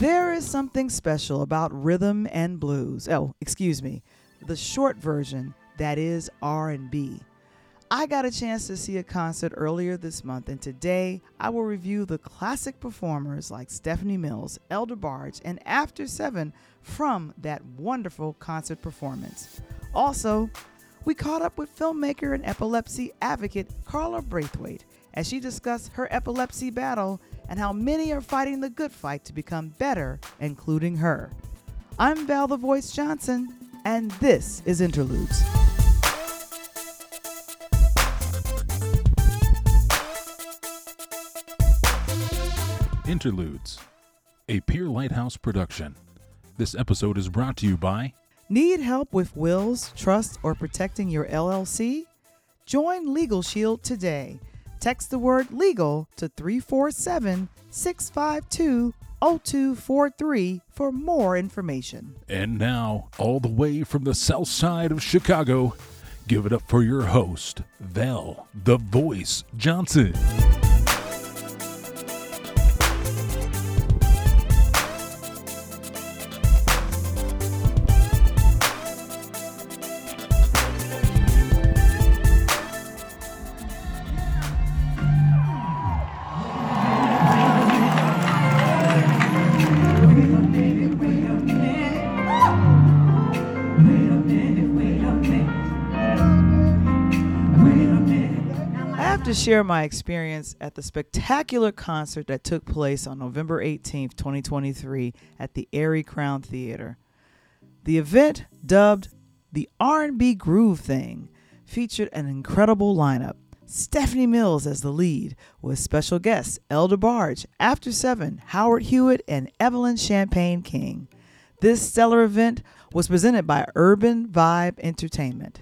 There is something special about rhythm and blues. Oh, excuse me, the short version that is R&B. I got a chance to see a concert earlier this month, and today I will review the classic performers like Stephanie Mills, El DeBarge, and After Seven from that wonderful concert performance. Also, we caught up with filmmaker and epilepsy advocate Karla Braithwaite as she discussed her epilepsy battle and how many are fighting the good fight to become better, including her. I'm Val the Voice Johnson, and this is Interludes. Interludes, a Pure Lighthouse production. This episode is brought to you by Need help with wills, trusts, or protecting your LLC? Join Legal Shield today. Text the word legal to 347 652 0243 for more information. And now, all the way from the south side of Chicago, give it up for your host, Val the Voice Johnson. Share my experience at the spectacular concert that took place on November 18th, 2023 at the Arie Crown Theater. The event, dubbed the R&B Groove Thing, featured an incredible lineup. Stephanie Mills as the lead, with special guests El DeBarge, After Seven, Howard Hewitt, and Evelyn Champagne King. This stellar event was presented by Urban Vibe Entertainment.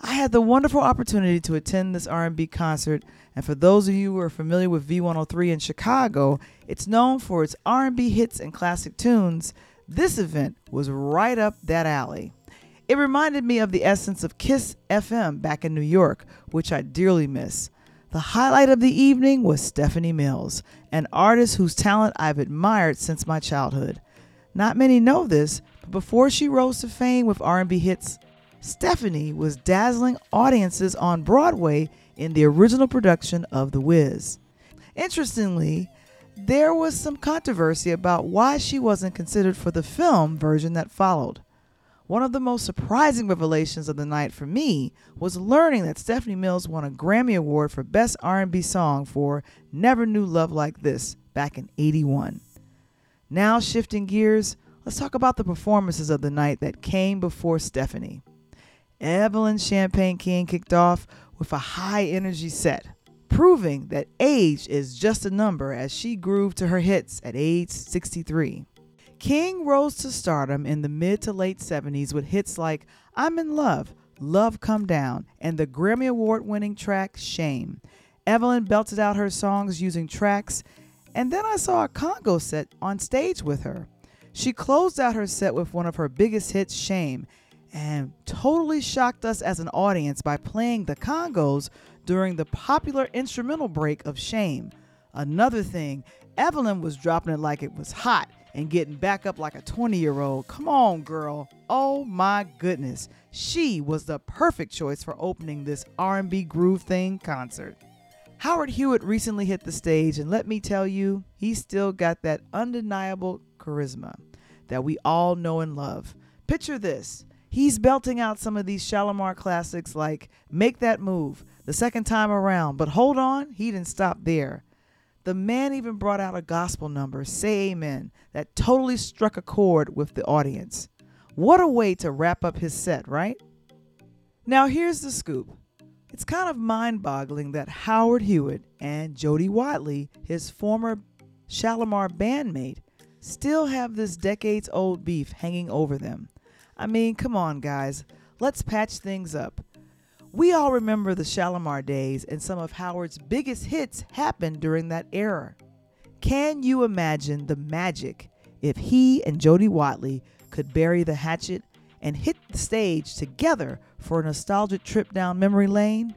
I had the wonderful opportunity to attend this R&B concert, and for those of you who are familiar with V103 in Chicago, it's known for its R&B hits and classic tunes. This event was right up that alley. It reminded me of the essence of Kiss FM back in New York, which I dearly miss. The highlight of the evening was Stephanie Mills, an artist whose talent I've admired since my childhood. Not many know this, but before she rose to fame with R&B hits Stephanie was dazzling audiences on Broadway in the original production of The Wiz. Interestingly, there was some controversy about why she wasn't considered for the film version that followed. One of the most surprising revelations of the night for me was learning that Stephanie Mills won a Grammy Award for Best R&B Song for Never Knew Love Like This back in 81. Now shifting gears, let's talk about the performances of the night that came before Stephanie. Evelyn Champagne King kicked off with a high energy set, proving that age is just a number as she grooved to her hits at age 63. King rose to stardom in the mid to late 70s with hits like I'm in Love, Love Come Down, and the Grammy Award winning track Shame. Evelyn belted out her songs using tracks, and then I saw a conga set on stage with her. She closed out her set with one of her biggest hits, Shame, and totally shocked us as an audience by playing the congas during the popular instrumental break of Shame. Another thing, Evelyn was dropping it like it was hot and getting back up like a 20 year old. Come on, girl. Oh my goodness. She was the perfect choice for opening this R&B groove thing concert. Howard Hewitt recently hit the stage and let me tell you, he still got that undeniable charisma that we all know and love. Picture this. He's belting out some of these Shalamar classics like Make That Move the second time around, but hold on, he didn't stop there. The man even brought out a gospel number, Say Amen, that totally struck a chord with the audience. What a way to wrap up his set, right? Now, here's the scoop. It's kind of mind boggling that Howard Hewitt and Jody Watley, his former Shalamar bandmate, still have this decades old beef hanging over them. I mean, come on, guys. Let's patch things up. We all remember the Shalamar days, and some of Howard's biggest hits happened during that era. Can you imagine the magic if he and Jody Watley could bury the hatchet and hit the stage together for a nostalgic trip down memory lane?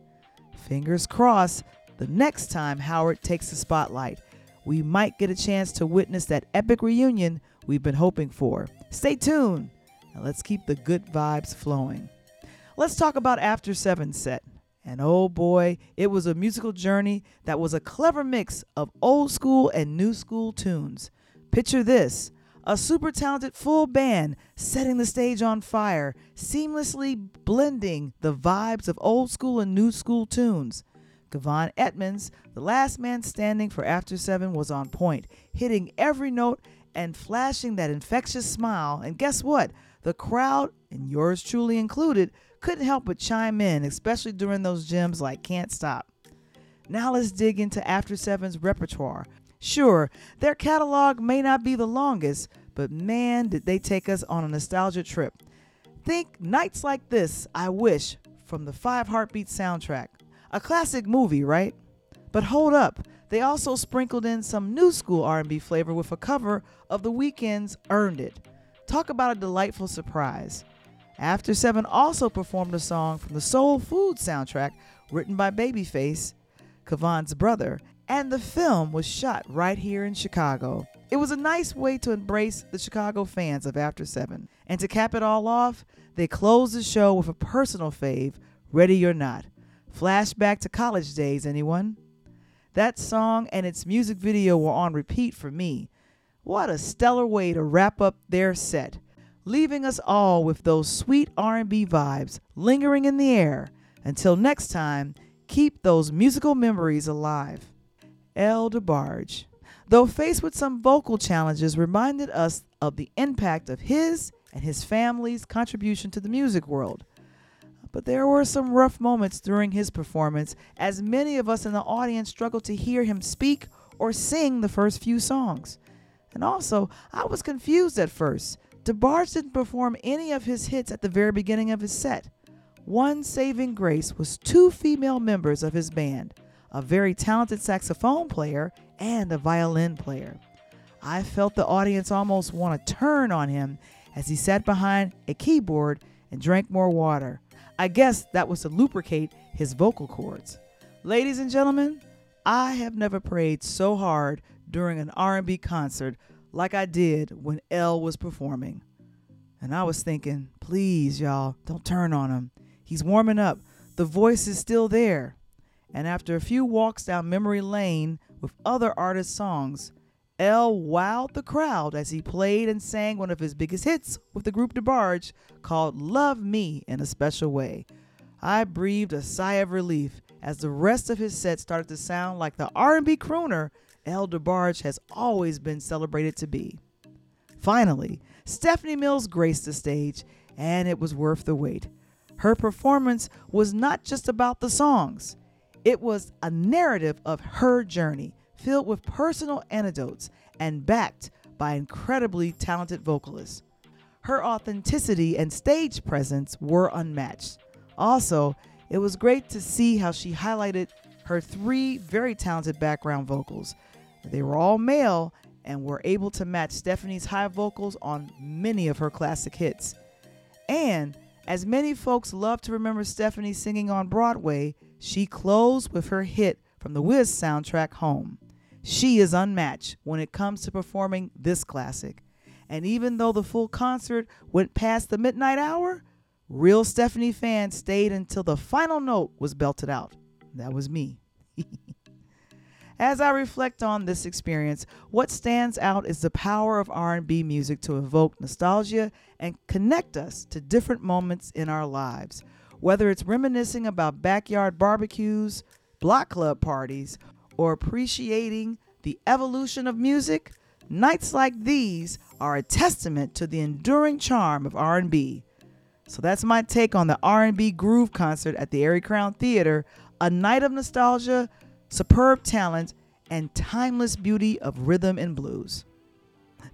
Fingers crossed, the next time Howard takes the spotlight, we might get a chance to witness that epic reunion we've been hoping for. Stay tuned let's keep the good vibes flowing. Let's talk about After Seven set. And oh boy, it was a musical journey that was a clever mix of old school and new school tunes. Picture this a super talented full band setting the stage on fire, seamlessly blending the vibes of old school and new school tunes. Kevon Edmonds, the last man standing for After Seven, was on point, hitting every note and flashing that infectious smile. And guess what? The crowd, and yours truly included, couldn't help but chime in, especially during those gems like Can't Stop. Now let's dig into After Seven's repertoire. Sure, their catalog may not be the longest, but man, did they take us on a nostalgia trip. Think Nights Like This, I Wish, from the Five Heartbeats soundtrack. A classic movie, right? But hold up, they also sprinkled in some new school R&B flavor with a cover of The Weeknd's Earned It. Talk about a delightful surprise. After Seven also performed a song from the Soul Food soundtrack written by Babyface, Kevon's brother, and the film was shot right here in Chicago. It was a nice way to embrace the Chicago fans of After Seven. And to cap it all off, they closed the show with a personal fave, Ready or Not. Flashback to college days, anyone? That song and its music video were on repeat for me. What a stellar way to wrap up their set, leaving us all with those sweet R&B vibes lingering in the air. Until next time, keep those musical memories alive. El DeBarge, though faced with some vocal challenges, reminded us of the impact of his and his family's contribution to the music world. But there were some rough moments during his performance, as many of us in the audience struggled to hear him speak or sing the first few songs. And also, I was confused at first. DeBarge didn't perform any of his hits at the very beginning of his set. One saving grace was two female members of his band, a very talented saxophone player and a violin player. I felt the audience almost want to turn on him as he sat behind a keyboard and drank more water. I guess that was to lubricate his vocal cords. Ladies and gentlemen, I have never prayed so hard during an R&B concert like I did when El was performing. And I was thinking, please y'all, don't turn on him. He's warming up. The voice is still there. And after a few walks down memory lane with other artists' songs, El wowed the crowd as he played and sang one of his biggest hits with the group DeBarge called Love Me in a Special Way. I breathed a sigh of relief as the rest of his set started to sound like the R&B crooner El DeBarge has always been celebrated to be. Finally, Stephanie Mills graced the stage, and it was worth the wait. Her performance was not just about the songs. It was a narrative of her journey, filled with personal anecdotes and backed by incredibly talented vocalists. Her authenticity and stage presence were unmatched. Also, it was great to see how she highlighted her three very talented background vocals. They were all male and were able to match Stephanie's high vocals on many of her classic hits. And as many folks love to remember Stephanie singing on Broadway, she closed with her hit from the Wiz soundtrack Home. She is unmatched when it comes to performing this classic. And even though the full concert went past the midnight hour, real Stephanie fans stayed until the final note was belted out. That was me. As I reflect on this experience, what stands out is the power of R&B music to evoke nostalgia and connect us to different moments in our lives. Whether it's reminiscing about backyard barbecues, block club parties, or appreciating the evolution of music, nights like these are a testament to the enduring charm of R&B. So that's my take on the R&B Groove concert at the Arie Crown Theater, a night of nostalgia, superb talent, and timeless beauty of rhythm and blues.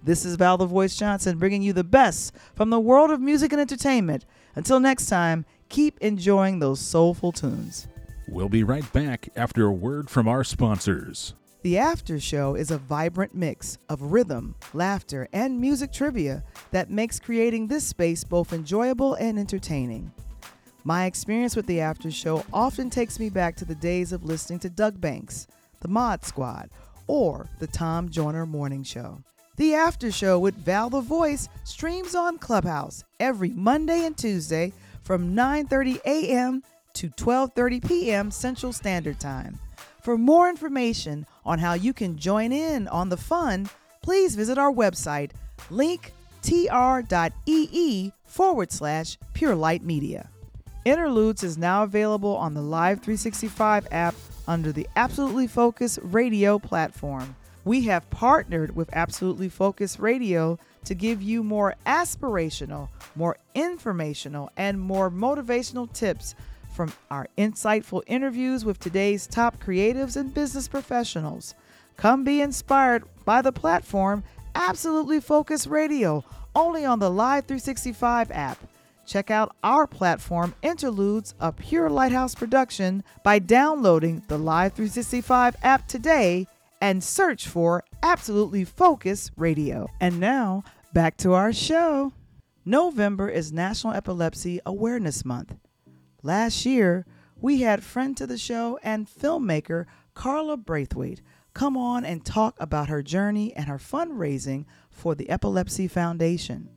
This is Val the Voice Johnson bringing you the best from the world of music and entertainment. Until next time, keep enjoying those soulful tunes. We'll be right back after a word from our sponsors. The After Show is a vibrant mix of rhythm, laughter, and music trivia that makes creating this space both enjoyable and entertaining. My experience with the after show often takes me back to the days of listening to Doug Banks, the Mod Squad, or the Tom Joyner Morning Show. The after show with Val the Voice streams on Clubhouse every Monday and Tuesday from 9:30 a.m. to 12:30 p.m. Central Standard Time. For more information on how you can join in on the fun, please visit our website linktr.ee forward slash Pure Light Media. Interludes is now available on the Live 365 app under the Absolutely Focus Radio platform. We have partnered with Absolutely Focus Radio to give you more aspirational, more informational, and more motivational tips from our insightful interviews with today's top creatives and business professionals. Come be inspired by the platform Absolutely Focus Radio, only on the Live 365 app. Check out our platform, Interludes, a pure Lighthouse production, by downloading the Live 365 app today and search for Absolutely Focus Radio. And now, back to our show. November is National Epilepsy Awareness Month. Last year, we had friend to the show and filmmaker Karla Braithwaite come on and talk about her journey and her fundraising for the Epilepsy Foundation.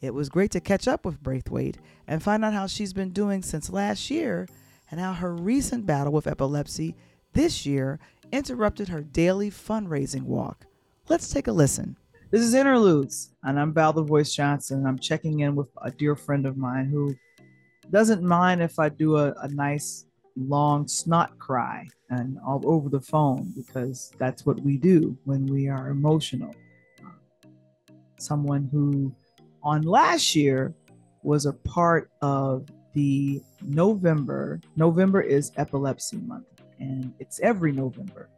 It was great to catch up with Braithwaite and find out how she's been doing since last year and how her recent battle with epilepsy this year interrupted her daily fundraising walk. Let's take a listen. This is Interludes, and I'm Val the Voice Johnson. I'm checking in with a dear friend of mine who doesn't mind if I do a, a nice long snot cry and all over the phone because that's what we do when we are emotional. Someone who on last year was a part of the November. November is epilepsy month, and it's every November.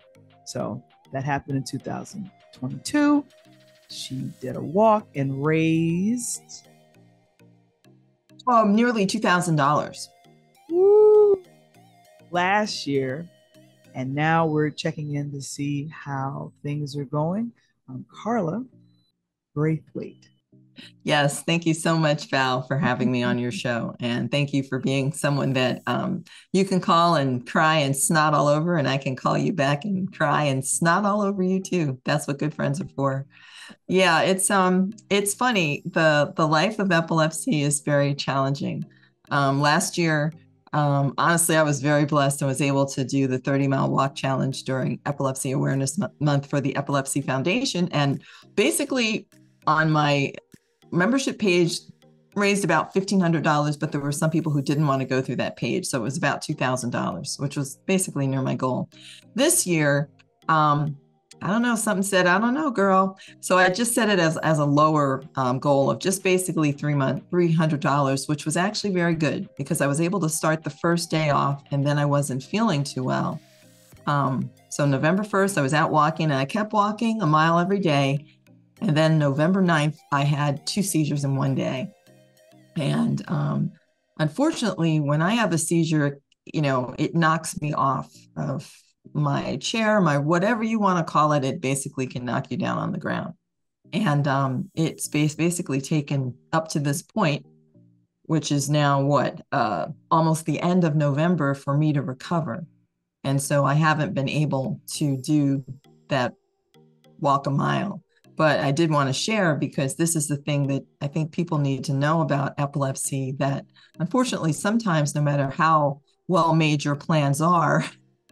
So that happened in 2022. She did a walk and raised um, nearly two thousand dollars. Last year, and now we're checking in to see how things are going. Um, Karla Braithwaite Yes, thank you so much, Val, for having me on your show. And thank you for being someone that um, you can call and cry and snot all over, and I can call you back and cry and snot all over you too. That's what good friends are for. Yeah, it's um it's funny. The the life of epilepsy is very challenging. Um, last year, um, honestly, I was very blessed and was able to do the 30 mile walk challenge during Epilepsy Awareness Month for the Epilepsy Foundation. And basically, on my membership page raised about $1,500, but there were some people who didn't want to go through that page. So it was about $2,000, which was basically near my goal. This year, um, I don't know, something said, I don't know, girl. So I just set it as, as a lower um, goal of just basically three month, $300, which was actually very good because I was able to start the first day off and then I wasn't feeling too well. Um, so November 1st, I was out walking and I kept walking a mile every day. And then November 9th, I had two seizures in one day. And um, unfortunately, when I have a seizure, you know, it knocks me off of my chair, my whatever you want to call it. It basically can knock you down on the ground. And um, it's basically taken up to this point, which is now what, uh, almost the end of November for me to recover. And so I haven't been able to do that walk a mile but I did want to share because this is the thing that I think people need to know about epilepsy that unfortunately sometimes no matter how well made your plans are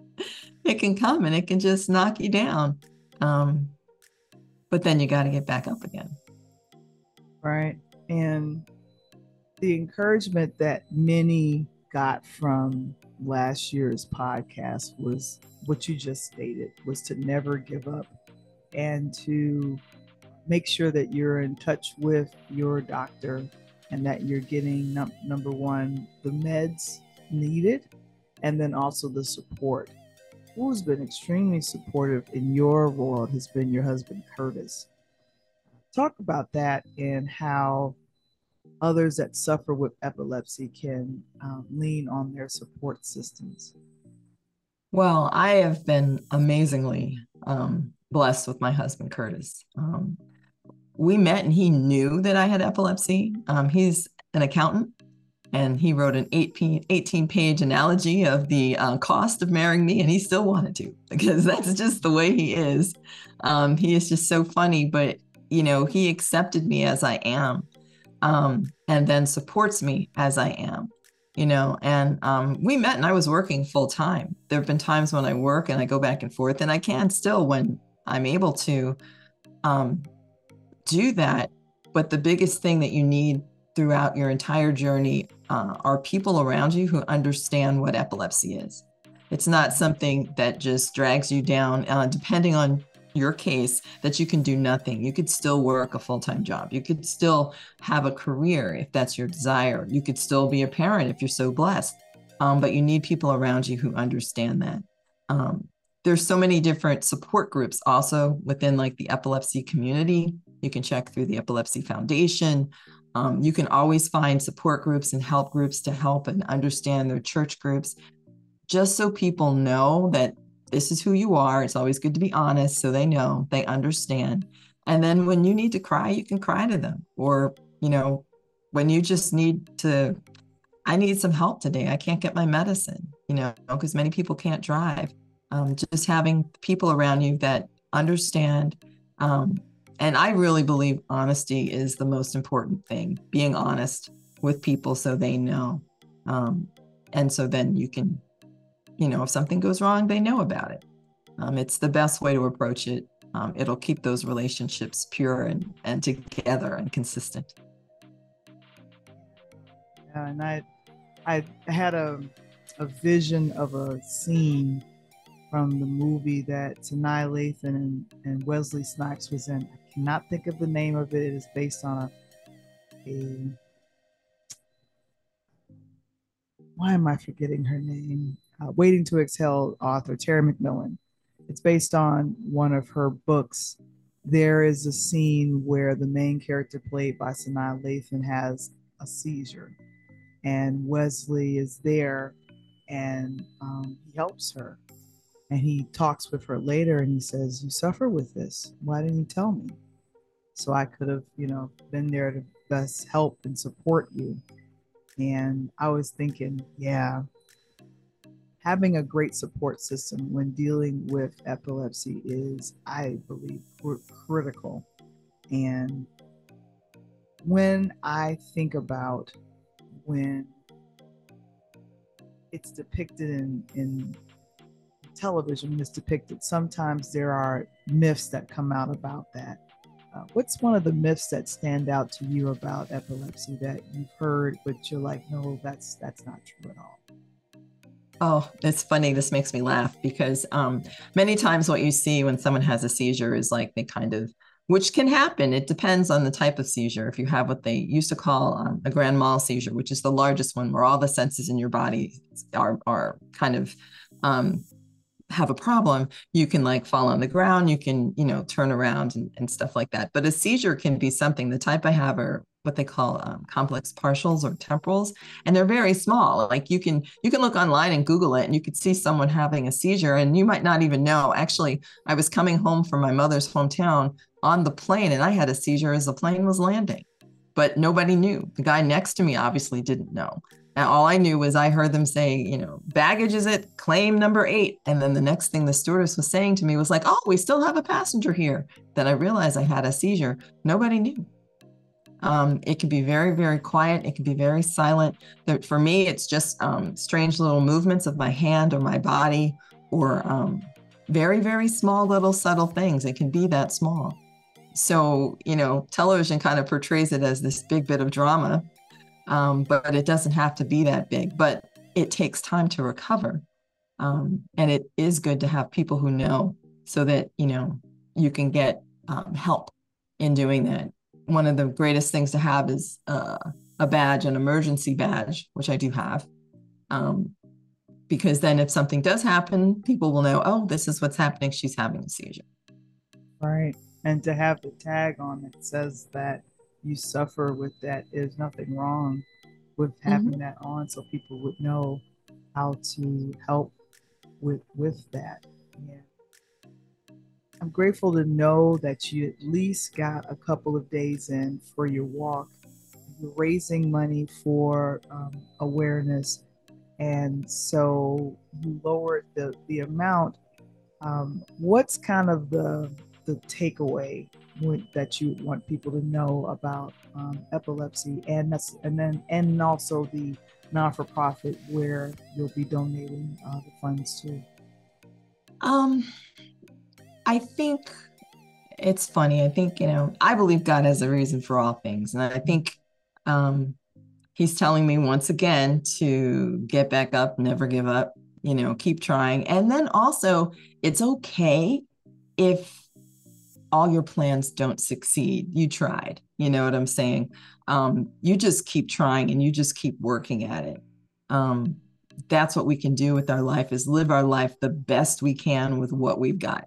it can come and it can just knock you down. Um, but then you got to get back up again. Right and the encouragement that many got from last year's podcast was what you just stated was to never give up and to make sure that you're in touch with your doctor and that you're getting num- number one the meds needed and then also the support. Who's been extremely supportive in your world has been your husband curtis. Talk about that and how others that suffer with epilepsy can um, lean on their support systems. Well i have been amazingly um, blessed with my husband Curtis. Um, we met and he knew that I had epilepsy. Um, he's an accountant and he wrote an 18 page analogy of the uh, cost of marrying me, and he still wanted to because that's just the way he is. Um, he is just so funny, but you know, he accepted me as I am, um, and then supports me as I am. You know, and um, we met, and I was working full time. There have been times when I work and I go back and forth, and I can still when I'm able to um, do that. But the biggest thing that you need throughout your entire journey uh, are people around you who understand what epilepsy is. It's not something that just drags you down, uh, depending on your case, that you can do nothing. You could still work a full time job. You could still have a career if that's your desire. You could still be a parent if you're so blessed. Um, but you need people around you who understand that. Um, there's so many different support groups also within like the epilepsy community. You can check through the Epilepsy Foundation. Um, you can always find support groups and help groups to help and understand their church groups, just so people know that this is who you are. It's always good to be honest so they know, they understand. And then when you need to cry, you can cry to them. Or, you know, when you just need to, I need some help today. I can't get my medicine, you know, because many people can't drive. Um, just having people around you that understand um, and I really believe honesty is the most important thing, being honest with people so they know. Um, and so then you can, you know, if something goes wrong, they know about it. Um, it's the best way to approach it. Um, it'll keep those relationships pure and, and together and consistent. Yeah, and I, I had a, a vision of a scene from the movie that Sanaa Lathan and, and Wesley Snipes was in. I cannot think of the name of it. It is based on a, a why am I forgetting her name? Uh, Waiting to Exhale author Terry McMillan. It's based on one of her books. There is a scene where the main character, played by Sanaa Lathan, has a seizure, and Wesley is there, and um, he helps her and he talks with her later and he says, You suffer with this. Why didn't you tell me? So I could have, you know, been there to best help and support you. And I was thinking, yeah, having a great support system when dealing with epilepsy is, I believe, critical. And when I think about when it's depicted in, in television is depicted, sometimes there are myths that come out about that. Uh, what's one of the myths that stand out to you about epilepsy that you've heard, but you're like, no, that's that's not true at all? Oh, it's funny. This makes me laugh because um, many times what you see when someone has a seizure is like they kind of, which can happen. It depends on the type of seizure. If you have what they used to call um, a grand mal seizure, which is the largest one where all the senses in your body are, are kind of um, have a problem, you can like fall on the ground, you can, you know, turn around and, and stuff like that. But a seizure can be something, the type I have are what they call um, complex partials or temporals and they're very small. Like you can you can look online and google it and you could see someone having a seizure and you might not even know. Actually i was coming home from my mother's hometown on the plane and i had a seizure as the plane was landing but nobody knew. The guy next to me obviously didn't know and all I knew was I heard them say, you know, baggage is it claim number eight. And then the next thing the stewardess was saying to me was like, oh, we still have a passenger here. Then I realized I had a seizure. Nobody knew. Um, it can be very, very quiet. It can be very silent. For me, it's just um, strange little movements of my hand or my body, or um, very, very small little subtle things. It can be that small. So, you know, television kind of portrays it as this big bit of drama um, but it doesn't have to be that big. But it takes time to recover, um, and it is good to have people who know so that you know you can get um, help in doing that. One of the greatest things to have is uh, a badge, an emergency badge, which I do have. Um, because then if something does happen, people will know, oh, this is what's happening. She's having a seizure. Right. And to have the tag on it says that you suffer with that. There's nothing wrong with having mm-hmm. that on, so people would know how to help with with that. Yeah. I'm grateful to know that you at least got a couple of days in for your walk. you're raising money for um, awareness, and so you lowered the the amount. Um, what's kind of the the takeaway that you want people to know about um, epilepsy, and that's and then and also the non for profit where you'll be donating uh, the funds to. Um, I think it's funny. I think, you know, I believe God has a reason for all things. And I think um, He's telling me once again to get back up, never give up, you know, keep trying. And then also, it's okay if all your plans don't succeed. You tried. You know what I'm saying? Um, you just keep trying and you just keep working at it. Um, that's what we can do with our life is live our life the best we can with what we've got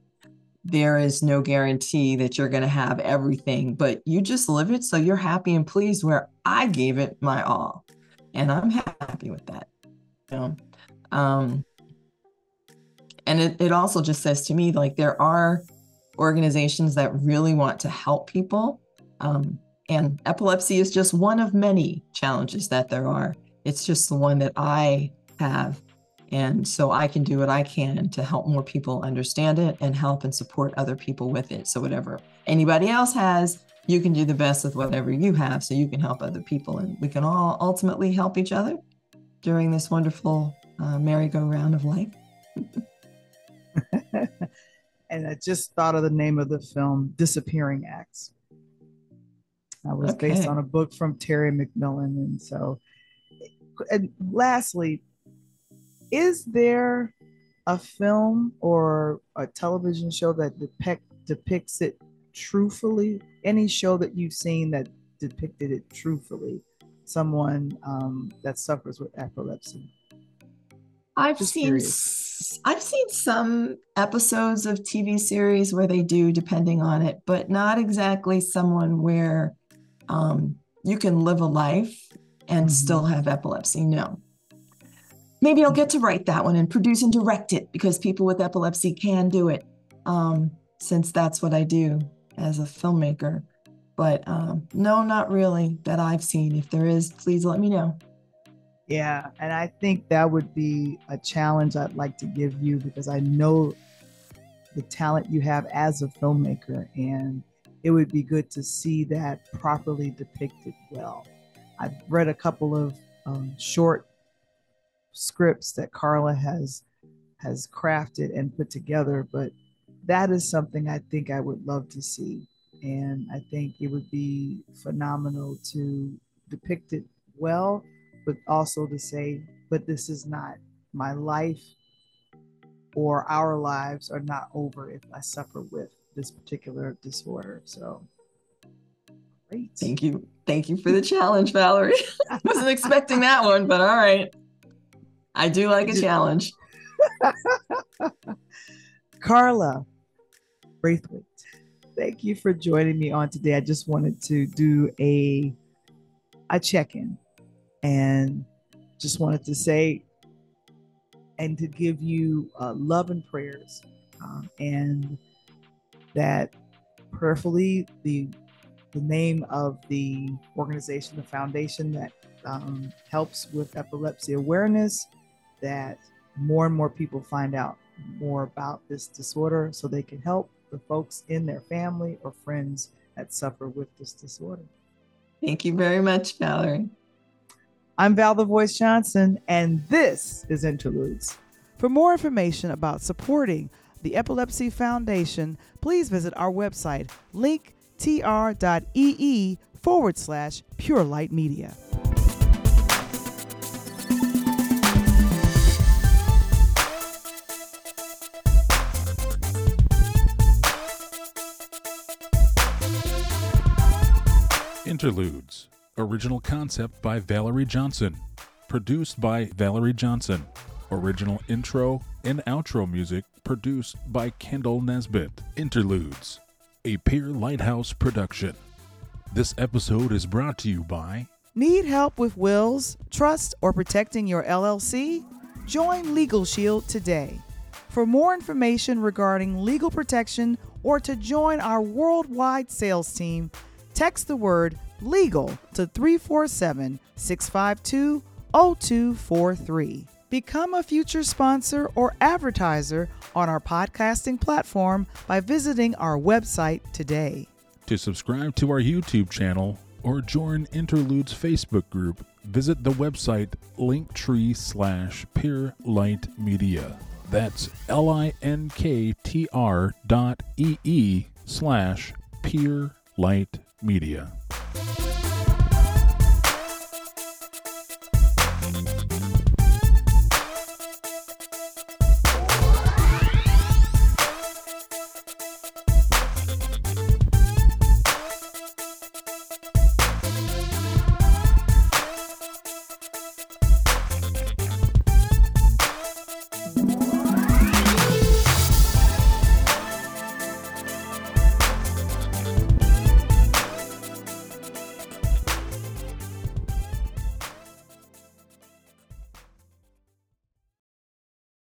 there is no guarantee that you're going to have everything, but you just live it so you're happy and pleased where I gave it my all. And I'm happy with that. You know? um, and it, it also just says to me like there are organizations that really want to help people. Um, and epilepsy is just one of many challenges that there are. It's just the one that I have and so I can do what I can to help more people understand it and help and support other people with it. So, whatever anybody else has, you can do the best with whatever you have so you can help other people. And we can all ultimately help each other during this wonderful uh, merry-go-round of life. and I just thought of the name of the film, Disappearing Acts. That was okay. based on a book from Terry McMillan. And so, and lastly, is there a film or a television show that depict, depicts it truthfully? Any show that you've seen that depicted it truthfully? Someone um, that suffers with epilepsy. I've Just seen I've seen some episodes of TV series where they do, depending on it, but not exactly someone where um, you can live a life and mm-hmm. still have epilepsy. No, maybe I'll get to write that one and produce and direct it because people with epilepsy can do it, um, since that's what I do as a filmmaker. But um, no, not really that I've seen. If there is, please let me know. Yeah, and I think that would be a challenge I'd like to give you because I know the talent you have as a filmmaker, and it would be good to see that properly depicted well. I've read a couple of um, short scripts that Karla has has crafted and put together, but that is something I think I would love to see. And I think it would be phenomenal to depict it well, but also to say, but this is not my life or our lives are not over if I suffer with this particular disorder. So great. Thank you. Thank you for the challenge, Valerie. I wasn't expecting that one, but all right. I do like a challenge. Karla Braithwaite, thank you for joining me on today. I just wanted to do a a check-in and just wanted to say and to give you uh, love and prayers um, and that prayerfully the the name of the organization the foundation that um, helps with epilepsy awareness that more and more people find out more about this disorder so they can help the folks in their family or friends that suffer with this disorder. Thank you very much, Valerie. I'm Val the Voice Johnson, and this is Interludes. For more information about supporting the Epilepsy Foundation, please visit our website, linktr.ee forward slash Pure Light Media. Interludes. Original concept by Valerie Johnson. Produced by Valerie Johnson. Original intro and outro music produced by Kendall Nesbitt. Interludes. A Pure Lighthouse production. This episode is brought to you by Need help with wills, trust, or protecting your LLC? Join Legal Shield today. For more information regarding legal protection or to join our worldwide sales team, text the word legal to 347 652 0243. Become a future sponsor or advertiser on our podcasting platform by visiting our website today. To subscribe to our YouTube channel or join Interludes Facebook group, visit the website linktree slash Pure Light Media. That's L I N K T R dot E E slash Pure Light Media.